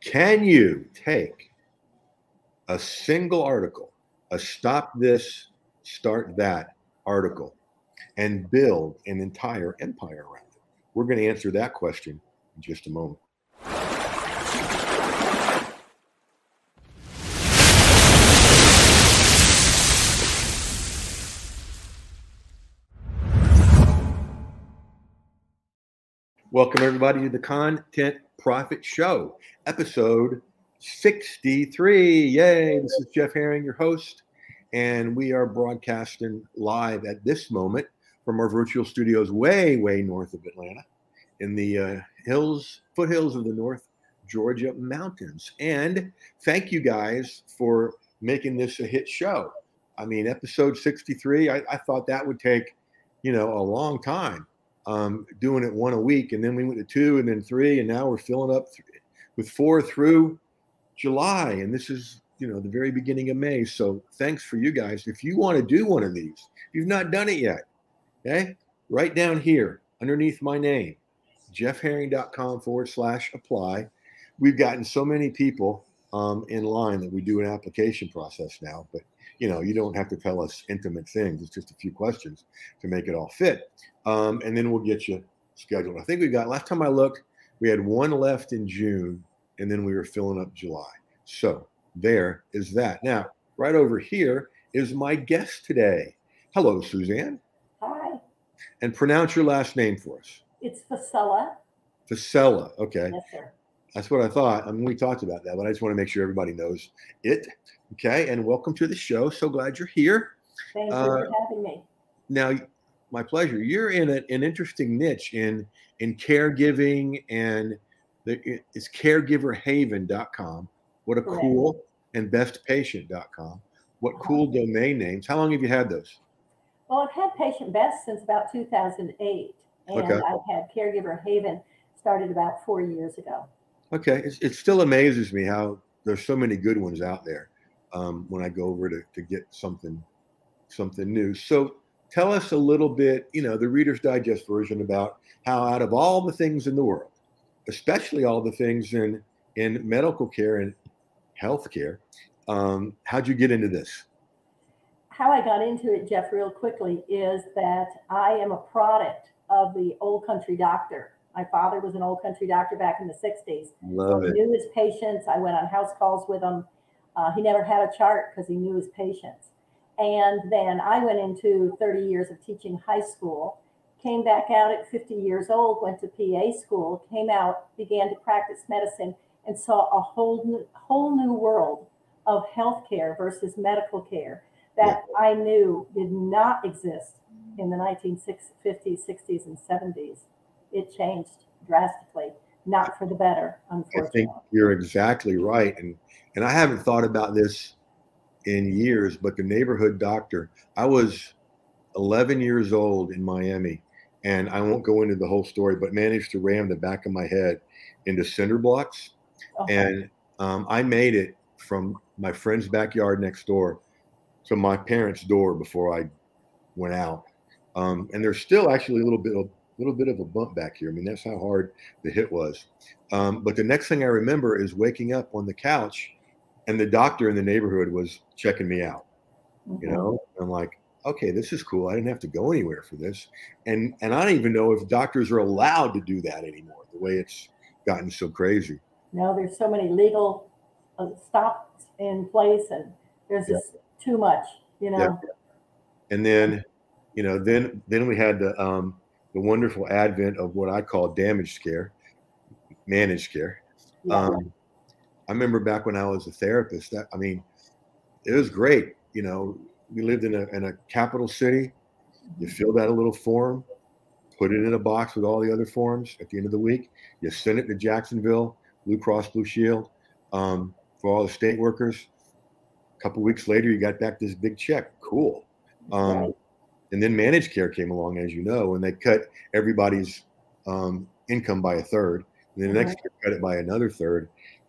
Can you take a single article, a stop this, start that article, and build an entire empire around it? We're going to answer that question in just a moment. Welcome, everybody, to the Content Profit Show, episode 63. Yay! This is Jeff Herring, your host, and we are broadcasting live at this moment from our virtual studios way, way north of Atlanta in the uh, hills, foothills of the North Georgia mountains. And thank you guys for making this a hit show. I mean, episode 63, I, I thought that would take, you know, a long time um, doing it one a week, and then we went to two, and then three, and now we're filling up th- with four through July, and this is you know the very beginning of May. So thanks for you guys. If you want to do one of these, if you've not done it yet, okay, right down here underneath my name, jeffherring.com forward slash apply. We've gotten so many people um, in line that we do an application process now, but you know, you don't have to tell us intimate things. It's just a few questions to make it all fit. Um, and then we'll get you scheduled. I think we got, last time I looked, we had one left in June, and then we were filling up July. So there is that. Now, right over here is my guest today. Hello, Suzanne. Hi, And pronounce your last name for us. it's Facella. Facella. Okay. Yes, sir. That's what I thought. I mean, we talked about that, but I just want to make sure everybody knows it. Okay. And welcome to the show. So glad you're here. Thank you Uh, for having me. Now, my pleasure. You're in a, an interesting niche in in caregiving, and the, it's caregiverhaven.com. What a Correct. cool and bestpatient.com. What cool domain names. How long have you had those? Well, I've had Patient Best since about 2008, and Okay. I've had Caregiver Haven started about four years ago. Okay. It still amazes me how there's so many good ones out there um, when I go over to, to get something something new. So tell us a little bit, you know, the Reader's Digest version about how out of all the things in the world, especially all the things in in medical care and healthcare, um, how'd you get into this? How I got into it, Jeff, real quickly, is that I am a product of the old country doctor. My father was an old country doctor back in the 60s. Love I it. knew his patients. I went on house calls with him. Uh, he never had a chart because he knew his patients. And then I went into 30 years of teaching high school, came back out at 50 years old, went to PA school, came out, began to practice medicine, and saw a whole new, whole new world of healthcare versus medical care that I knew did not exist in the 1950s, 60s, and 70s. It changed drastically, not for the better, unfortunately. I think you're exactly right. And and I haven't thought about this in years, but the neighborhood doctor, I was 11 years old in Miami, and I won't go into the whole story, but managed to ram the back of my head into cinder blocks. Okay. And um, I made it from my friend's backyard next door to my parents' door before I went out. Um, and there's still actually a little bit of little bit of a bump back here. I mean, that's how hard the hit was. Um, but the next thing I remember is waking up on the couch, and the doctor in the neighborhood was checking me out. You Mhm. know, I'm like, okay, this is cool. I didn't have to go anywhere for this, and and I don't even know if doctors are allowed to do that anymore. The way it's gotten so crazy. Now there's so many legal uh, stops in place, and there's Yeah. just too much, you know. Yeah. And then, you know, then then we had the um, the wonderful advent of what I call damaged care, managed care. Yeah. Um, I remember back when I was a therapist. That I mean, it was great. You know, we lived in a in a capital city. You filled out a little form, put it in a box with all the other forms. At the end of the week, you send it to Jacksonville, Blue Cross Blue Shield, um, for all the state workers. A couple weeks later, you got back this big check. Cool. Um. And then managed care came along, as you know, and they cut everybody's um, income by a third. And then the next year, cut it by another third.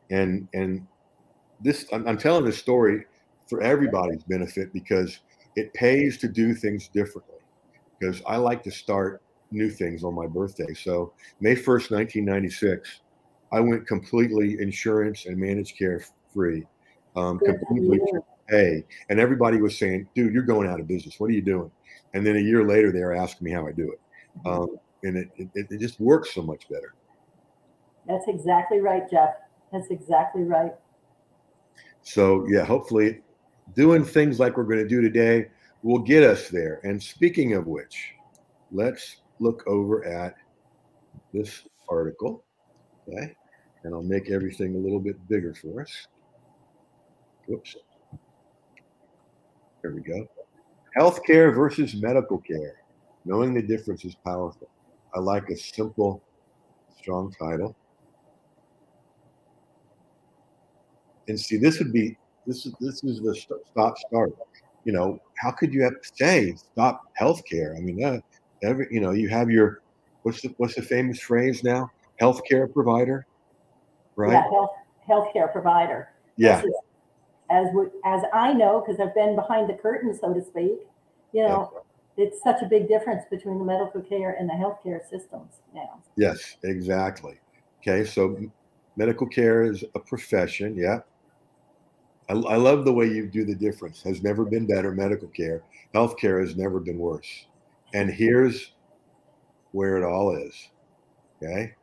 And and this, I'm, I'm telling this story for everybody's benefit because it pays to do things differently. Because I like to start new things on my birthday. So May 1st, 1996, I went completely insurance and managed care free, um, completely. Pay. And everybody was saying, dude, you're going out of business. What are you doing? And then a year later, they were asking me how I do it. Um, and it, it, it just works so much better. That's exactly right, Jeff. That's exactly right. So, yeah, hopefully doing things like we're going to do today will get us there. And speaking of which, let's look over at this article. Okay. And I'll make everything a little bit bigger for us. Whoops. There we go. Healthcare versus medical care. Knowing the difference is powerful. I like a simple, strong title. And see, this would be this is this is the stop start. You know, how could you have say stop healthcare? I mean, uh, every you know, you have your what's the what's the famous phrase now? Healthcare provider, right? Yeah, health, healthcare provider. Yeah, This is- As we, as I know, because I've been behind the curtain, so to speak, you know, it's such a big difference between the medical care and the healthcare systems now. Yes, exactly. Okay, so medical care is a profession. Yeah. I, I love the way you do the difference. Has never been better. Medical care, healthcare has never been worse. And here's where it all is. Okay.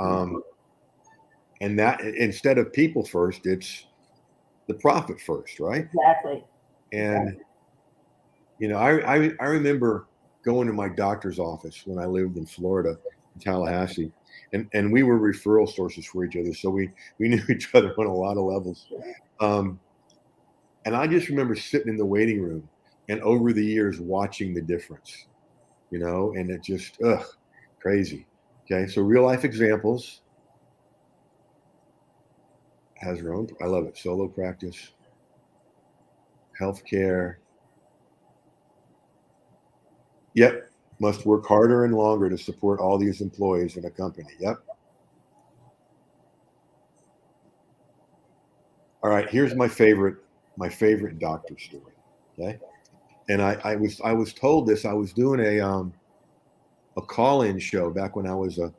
Um, and that instead of people first, it's the profit first, right? Exactly. And you know, I, I I remember going to my doctor's office when I lived in Florida, in Tallahassee, and and we were referral sources for each other, so we we knew each other on a lot of levels. Um, and I just remember sitting in the waiting room, and over the years watching the difference, you know, and it just ugh, crazy. Okay, so real life examples has her own. I love it. Solo practice, healthcare. Yep, must work harder and longer to support all these employees in a company. Yep. All right, here's my favorite, my favorite doctor story. Okay, and I, I was I was told this. I was doing a um, a call-in show back when I was a,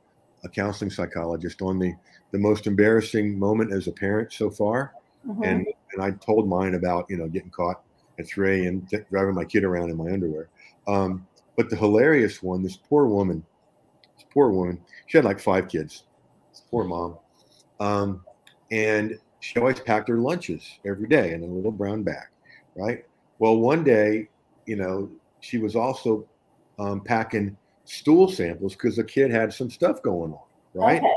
a counseling psychologist on the the most embarrassing moment as a parent so far Mhm. and and I told mine about you know getting caught at 3 and driving my kid around in my underwear. Um, but the hilarious one, this poor woman, this poor woman, she had like five kids. This poor mom, um, and she always packed her lunches every day in a little brown bag, right? Well, one day, you know, she was also um, packing stool samples because the kid had some stuff going on, right? Okay.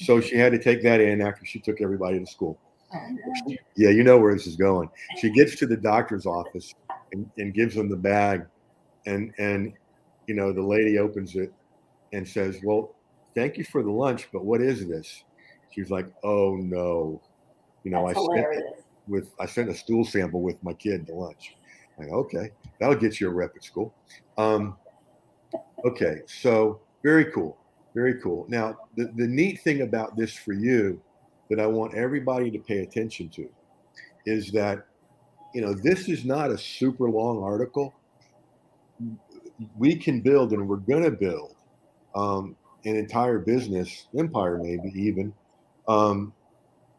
So she had to take that in after she took everybody to school. Oh, Yeah, you know where this is going. She gets to the doctor's office and, and gives him the bag, and and you know the lady opens it and says, "Well, thank you for the lunch, but what is this?" She's like, "Oh no, you know That's I sent with I sent a stool sample with my kid to lunch." Like, okay, that'll get you a rep at school. Um, okay, so very cool, very cool. Now the the neat thing about this for you that I want everybody to pay attention to is that you know this is not a super long article. We can build, and we're going to build um, an entire business empire, maybe even um,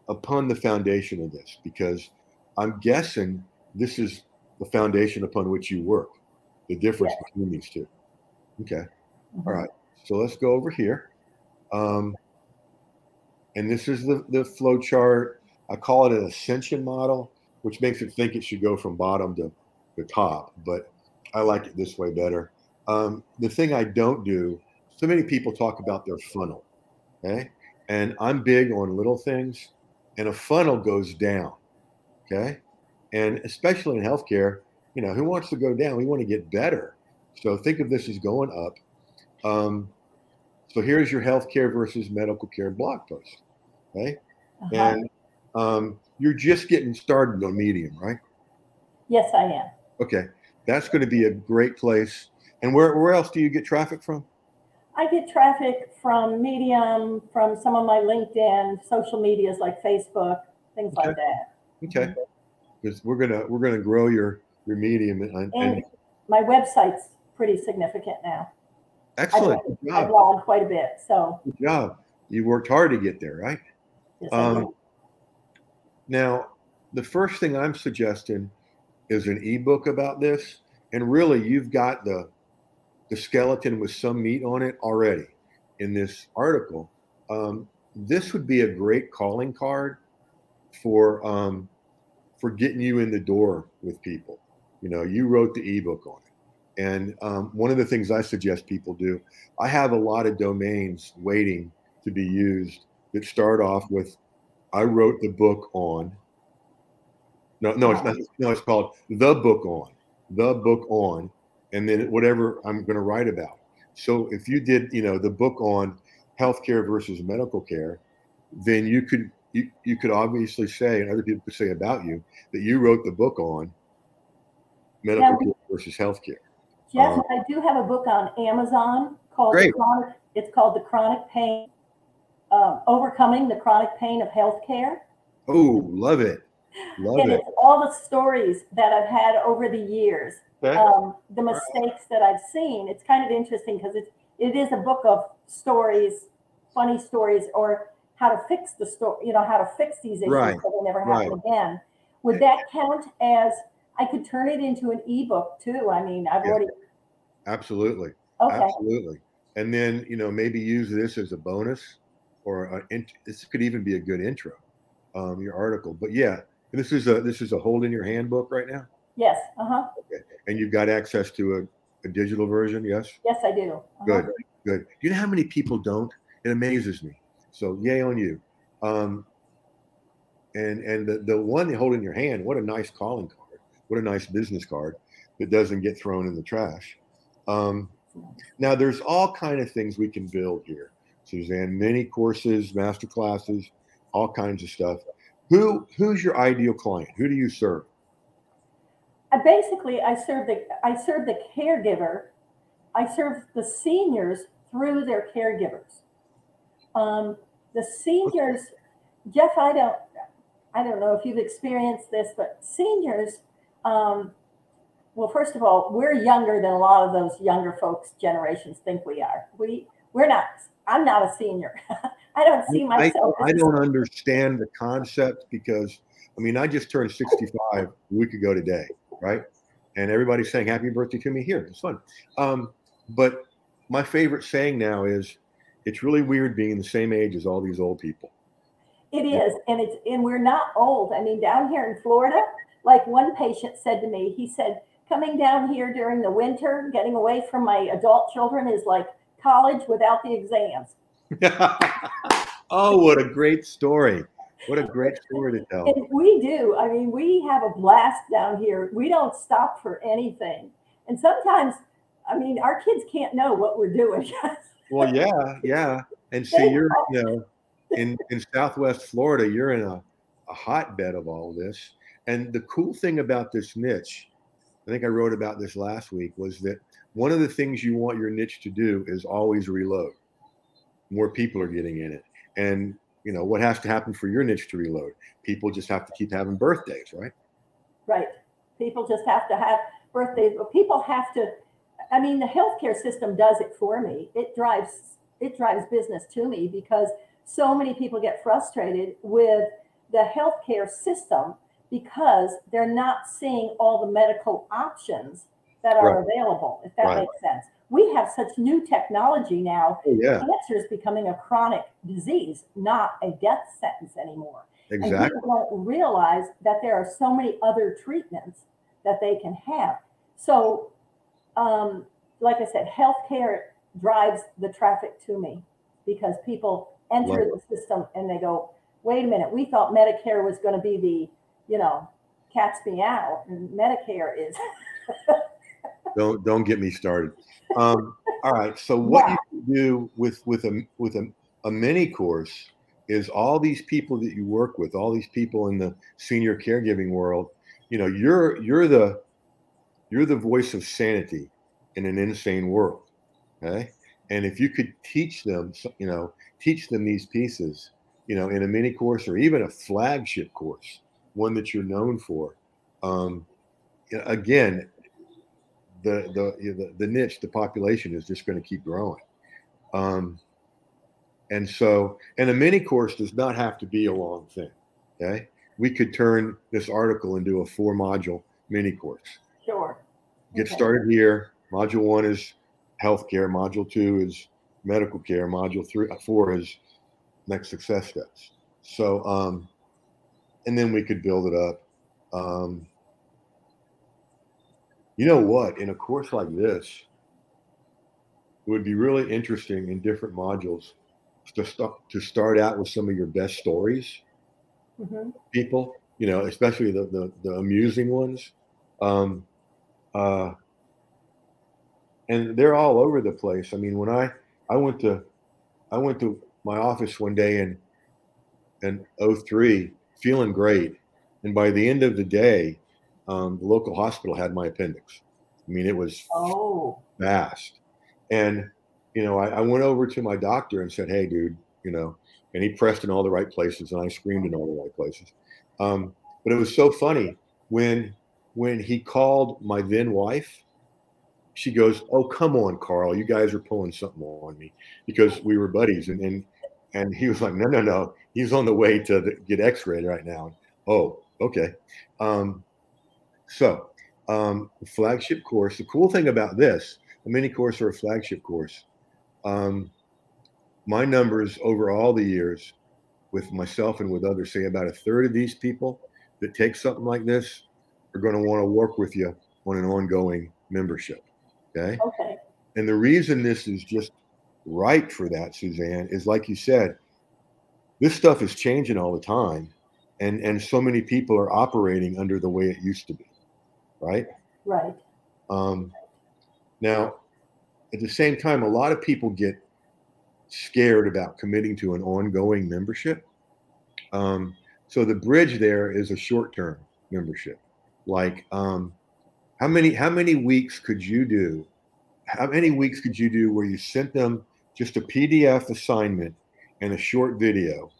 upon the foundation of this, because I'm guessing this is the foundation upon which you work. The difference Yes. between these two. Okay. Mhm. All right. So let's go over here. Um, and this is the, the flow chart. I call it an ascension model, which makes it think it should go from bottom to the top, but I like it this way better. Um, the thing I don't do, so many people talk about their funnel, okay? And I'm big on little things, and a funnel goes down, okay? And especially in healthcare, you know, who wants to go down? We want to get better. So think of this as going up. Um, so here's your healthcare versus medical care blog post. Okay. Uh-huh. And um, you're just getting started on Medium, right? Yes, I am. Okay. That's going to be a great place. And where, where else do you get traffic from? I get traffic from Medium, from some of my LinkedIn, social medias like Facebook, things like that. Okay. Because we're gonna we're gonna grow your your Medium and, and And my website's pretty significant now. I excellent. blog- I blog quite a bit, so Good job. You worked hard to get there, right? Yes, Um, now, the first thing I'm suggesting is an ebook about this, and really, you've got the the skeleton with some meat on it already in this article. Um, this would be a great calling card for um, for getting you in the door with people. You know, you wrote the ebook on it, and um, one of the things I suggest people do, I have a lot of domains waiting to be used that start off with, "I wrote the book on." No, no, it's not. No, it's called the book on, the book on, and then whatever I'm going to write about. So if you did, you know, the book on healthcare versus medical care, then you could you, you could obviously say, and other people could say about you, that you wrote the book on medical Now- care versus healthcare. Jeff, Um, I do have a book on Amazon called the Great. chronic, it's called the chronic pain, um, overcoming the chronic pain of healthcare. Oh, love it, love and it. it's all the stories that I've had over the years, um, the mistakes that I've seen. It's kind of interesting because it, it is a book of stories, funny stories, or how to fix the story, you know, how to fix these issues Right, so they never happen right. again. Would that count as, I could turn it into an ebook too? I mean, I've Yeah. already, Absolutely, okay. absolutely. And then you know maybe use this as a bonus, or a, this could even be a good intro, um, your article. But yeah, this is a this is a hold in your handbook right now, Yes, uh-huh. Okay. and you've got access to a, a digital version. Yes. Yes, I do. Uh-huh. Good, good. Do you know how many people don't? It amazes me. So yay on you. Um, and and the, the one holding your hand, what a nice calling card. What a nice business card that doesn't get thrown in the trash. Um, now there's all kind of things we can build here, Suzanne. Many courses, master classes, all kinds of stuff. Who who's your ideal client? Who do you serve? I basically I serve the I serve the caregiver. I serve the seniors through their caregivers. Um, the seniors, Jeff, I don't I don't know if you've experienced this, but seniors, um, well, first of all, we're younger than a lot of those younger folks generations think we are. We we're not. I'm not a senior. I don't see I, myself. I a don't understand the concept because I mean I just turned 65 a week ago today, right? And everybody's saying happy birthday to me here. It's fun. Um, but my favorite saying now is it's really weird being the same age as all these old people. It is, and it's and we're not old. I mean, down here in Florida, like one patient said to me, he said, coming down here during the winter, getting away from my adult children is like college without the exams. oh, what a great story. What a great story to tell. And we do. I mean, we have a blast down here. We don't stop for anything. And sometimes, I mean, our kids can't know what we're doing. Well, yeah, yeah. And see, you're, you know, in, in Southwest Florida, you're in a, a hotbed of all this. And the cool thing about this niche, I think I wrote about this last week, was that one of the things you want your niche to do is always reload. More people are getting in it. And, you know, what has to happen for your niche to reload? People just have to keep having birthdays, right? Right. People just have to have birthdays. But people have to. I mean, the healthcare system does it for me. It drives it drives business to me because so many people get frustrated with the healthcare system because they're not seeing all the medical options that are Right. available. If that Right. makes sense. We have such new technology now. Oh, yeah, Cancer is becoming a chronic disease, not a death sentence anymore. And exactly. people don't realize that there are so many other treatments that they can have. So, um, like I said, healthcare drives the traffic to me because people enter Love the system and they go, wait a minute, we thought Medicare was going to be the, you know, cat's meow, and Medicare is. Don't don't get me started. Um, all right. So what Yeah. you can do with with a with a, a mini course is all these people that you work with, all these people in the senior caregiving world. You know, you're you're the you're the voice of sanity in an insane world. Okay. And if you could teach them, you know, teach them these pieces, you know, in a mini course or even a flagship course, one that you're known for. Um, again, the the, the the niche, the population is just going to keep growing. Um, And so, and a mini course does not have to be a long thing. Okay. We could turn this article into a four module mini course. Sure. Get Okay. started here. Module one is healthcare. Module two is medical care. Module three, uh, four is next success steps. So, um, and then we could build it up. Um, you know what? In a course like this, it would be really interesting in different modules to start to start out with some of your best stories hmm people, you know, especially the the, the amusing ones. Um, uh, and they're all over the place. I mean, when I I went to I went to my office one day in in 03 feeling great, and by the end of the day, um, the local hospital had my appendix. I mean, it was Oh, fast. And, you know, I, I went over to my doctor and said, Hey, dude, you know, and he pressed in all the right places and I screamed in all the right places. Um, but it was so funny when when he called my then wife, she goes, Oh, come on, Carl, you guys are pulling something on me because we were buddies. And and and he was like, No, no, no. He's on the way to the, get x-rayed right now. Oh, okay. Um, so um, flagship course. The cool thing about this, a mini course or a flagship course, um, my numbers over all the years with myself and with others say about a third of these people that take something like this are going to want to work with you on an ongoing membership. Okay. okay. And the reason this is just right for that, Suzanne, is like you said, this stuff is changing all the time. And, and so many people are operating under the way it used to be. Right. Right. Um, now, at the same time, a lot of people get scared about committing to an ongoing membership. Um, so the bridge there is a short-term membership. Like, um, how many how many weeks could you do? How many weeks could you do where you sent them just a PDF assignment and a short video?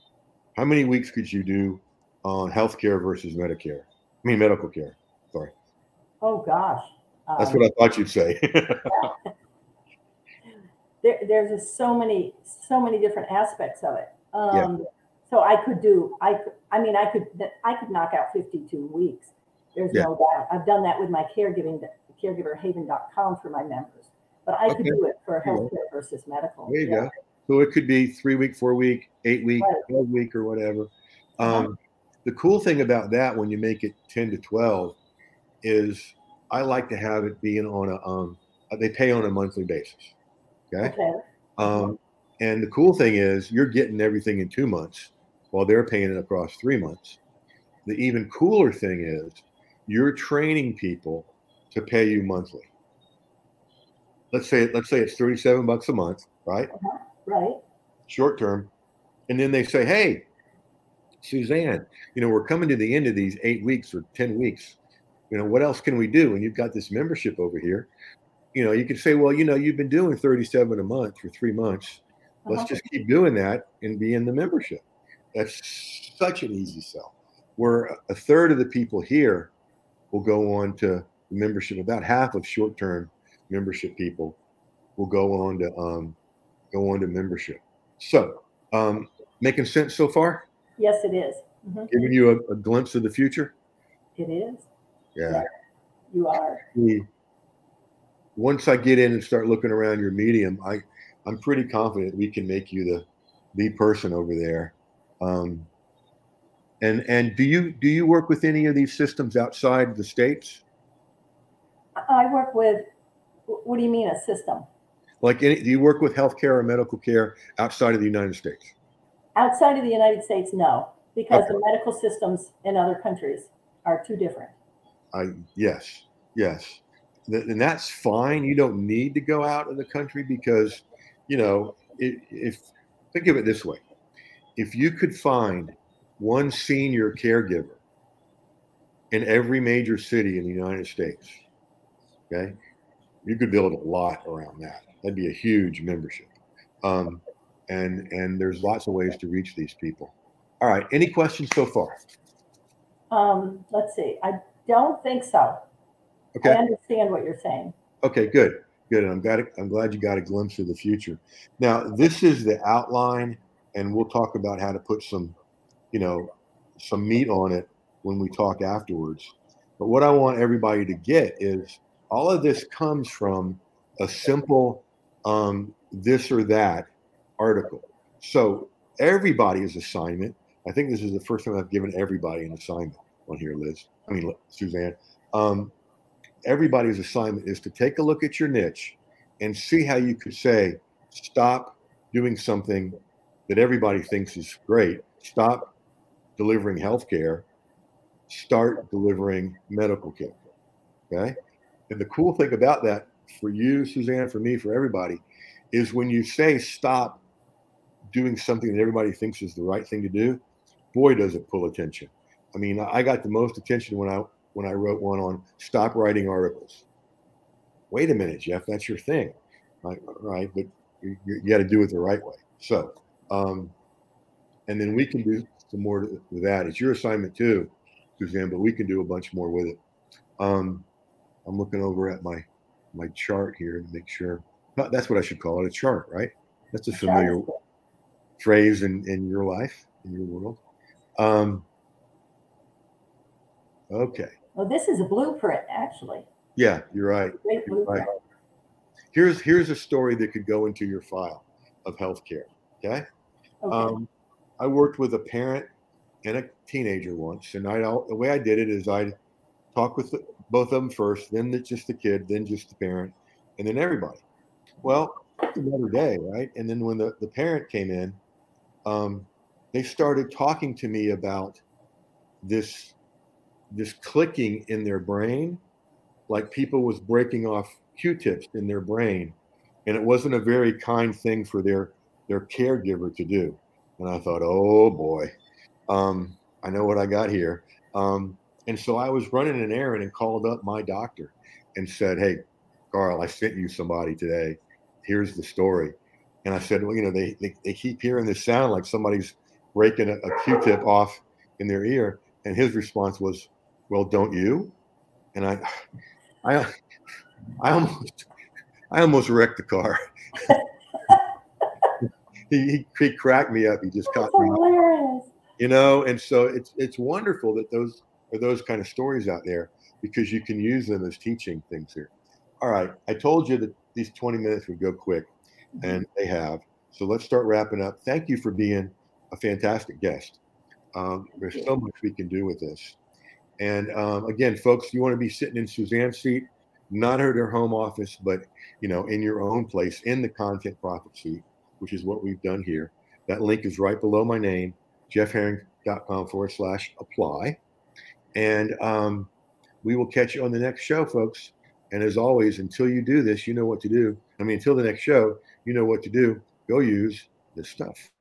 How many weeks could you do on healthcare versus Medicare? I mean, medical care. Sorry. Oh gosh. That's Um, what I thought you'd say. there, there's just so many so many different aspects of it um so i could do i i mean i could i could knock out 52 weeks there's Yeah. no doubt i've done that with my caregiving caregiverhaven.com for my members but i could do it for healthcare versus medical There you Yeah. go. So it could be three week, four week, eight week, Right. 12 week, or whatever. Uh-huh. Um, the cool thing about that when you make it 10 to 12 is I like to have it being on a, um, they pay on a monthly basis. Okay. okay Um, and the cool thing is you're getting everything in two months while they're paying it across three months. The even cooler thing is you're training people to pay you monthly. Let's say let's say it's 37 bucks a month, right? right Short term. And then they say, Hey, Suzanne, you know, we're coming to the end of these eight weeks or 10 weeks. You know, what else can we do? And you've got this membership over here. You know, you could say, well, you know, you've been doing 37 a month for three months. Let's Uh-huh. just keep doing that and be in the membership. That's such an easy sell. Where a third of the people here will go on to the membership. About half of short-term membership people will go on to um, go on to membership. So, um, making sense so far? yes it is. Mhm. Giving you a, a glimpse of the future? it is Yeah. you are once I get in and start looking around your medium, I, I'm pretty confident we can make you the the person over there. Um, and and do you do you work with any of these systems outside the states? i work with what do you mean a system Like, any, do you work with healthcare or medical care outside of the United States? outside of the united states no because Okay. the medical systems in other countries are too different I yes, yes, and that's fine. You don't need to go out of the country because, you know, if, if think of it this way, if you could find one senior caregiver in every major city in the United States, okay, you could build a lot around that. That'd be a huge membership, um, and and there's lots of ways to reach these people. All right, any questions so far? Um, let's see. I don't think so. Okay. I understand what you're saying. Okay, good, good. And I'm glad I'm glad you got a glimpse of the future. Now, this is the outline and we'll talk about how to put some, you know, some meat on it when we talk afterwards. But what I want everybody to get is all of this comes from a simple um, this or that article. So everybody's assignment. I think this is the first time I've given everybody an assignment on here, Liz. I mean, Suzanne. Um, everybody's assignment is to take a look at your niche and see how you could say, stop doing something that everybody thinks is great. Stop delivering healthcare. Start delivering medical care. Okay. And the cool thing about that for you, Suzanne, for me, for everybody, is when you say stop doing something that everybody thinks is the right thing to do, boy, does it pull attention. I mean, I got the most attention when I when I wrote one on stop writing articles. Wait a minute, Jeff, that's your thing, right? right but you, you got to do it the right way. So, um, and then we can do some more with that. It's your assignment too, Suzanne, but we can do a bunch more with it. Um, I'm looking over at my my chart here to make sure. That's what I should call it, a chart, right? That's a familiar phrase in, in your life, in your world. Um, okay. Well, this is a blueprint, actually. Yeah, you're right. You're right. Here's here's a story that could go into your file of healthcare. Okay. okay. Um, I worked with a parent and a teenager once, and I the way I did it is I talk with the, both of them first, then the, just the kid, then just the parent, and then everybody. Well, another day, right? And then when the, the parent came in, um, they started talking to me about this this clicking in their brain, like people was breaking off Q-tips in their brain, and it wasn't a very kind thing for their their caregiver to do. And I thought, oh boy, um, I know what I got here. Um, and so I was running an errand and called up my doctor and said, Hey, Carl, I sent you somebody today. Here's the story. And I said, Well, you know, they, they, they keep hearing this sound like somebody's breaking a a Q-tip off in their ear. And his response was, Well, don't you? And I, I, I almost, I almost wrecked the car. he, he, he, cracked me up. He just caught me. Hilarious. You know, and so it's it's wonderful that those are those kind of stories out there because you can use them as teaching things here. All right, I told you that these 20 minutes would go quick, mm-hmm. and they have. So let's start wrapping up. Thank you for being a fantastic guest. Um, there's so much we can do with this. And um, again, folks, you want to be sitting in Suzanne's seat, not at her home office, but you know, in your own place, in the content profit seat, which is what we've done here. That link is right below my name, jeffherring.com forward slash apply. And um, we will catch you on the next show, folks. And as always, until you do this, you know what to do. I mean, until the next show, you know what to do. Go use this stuff.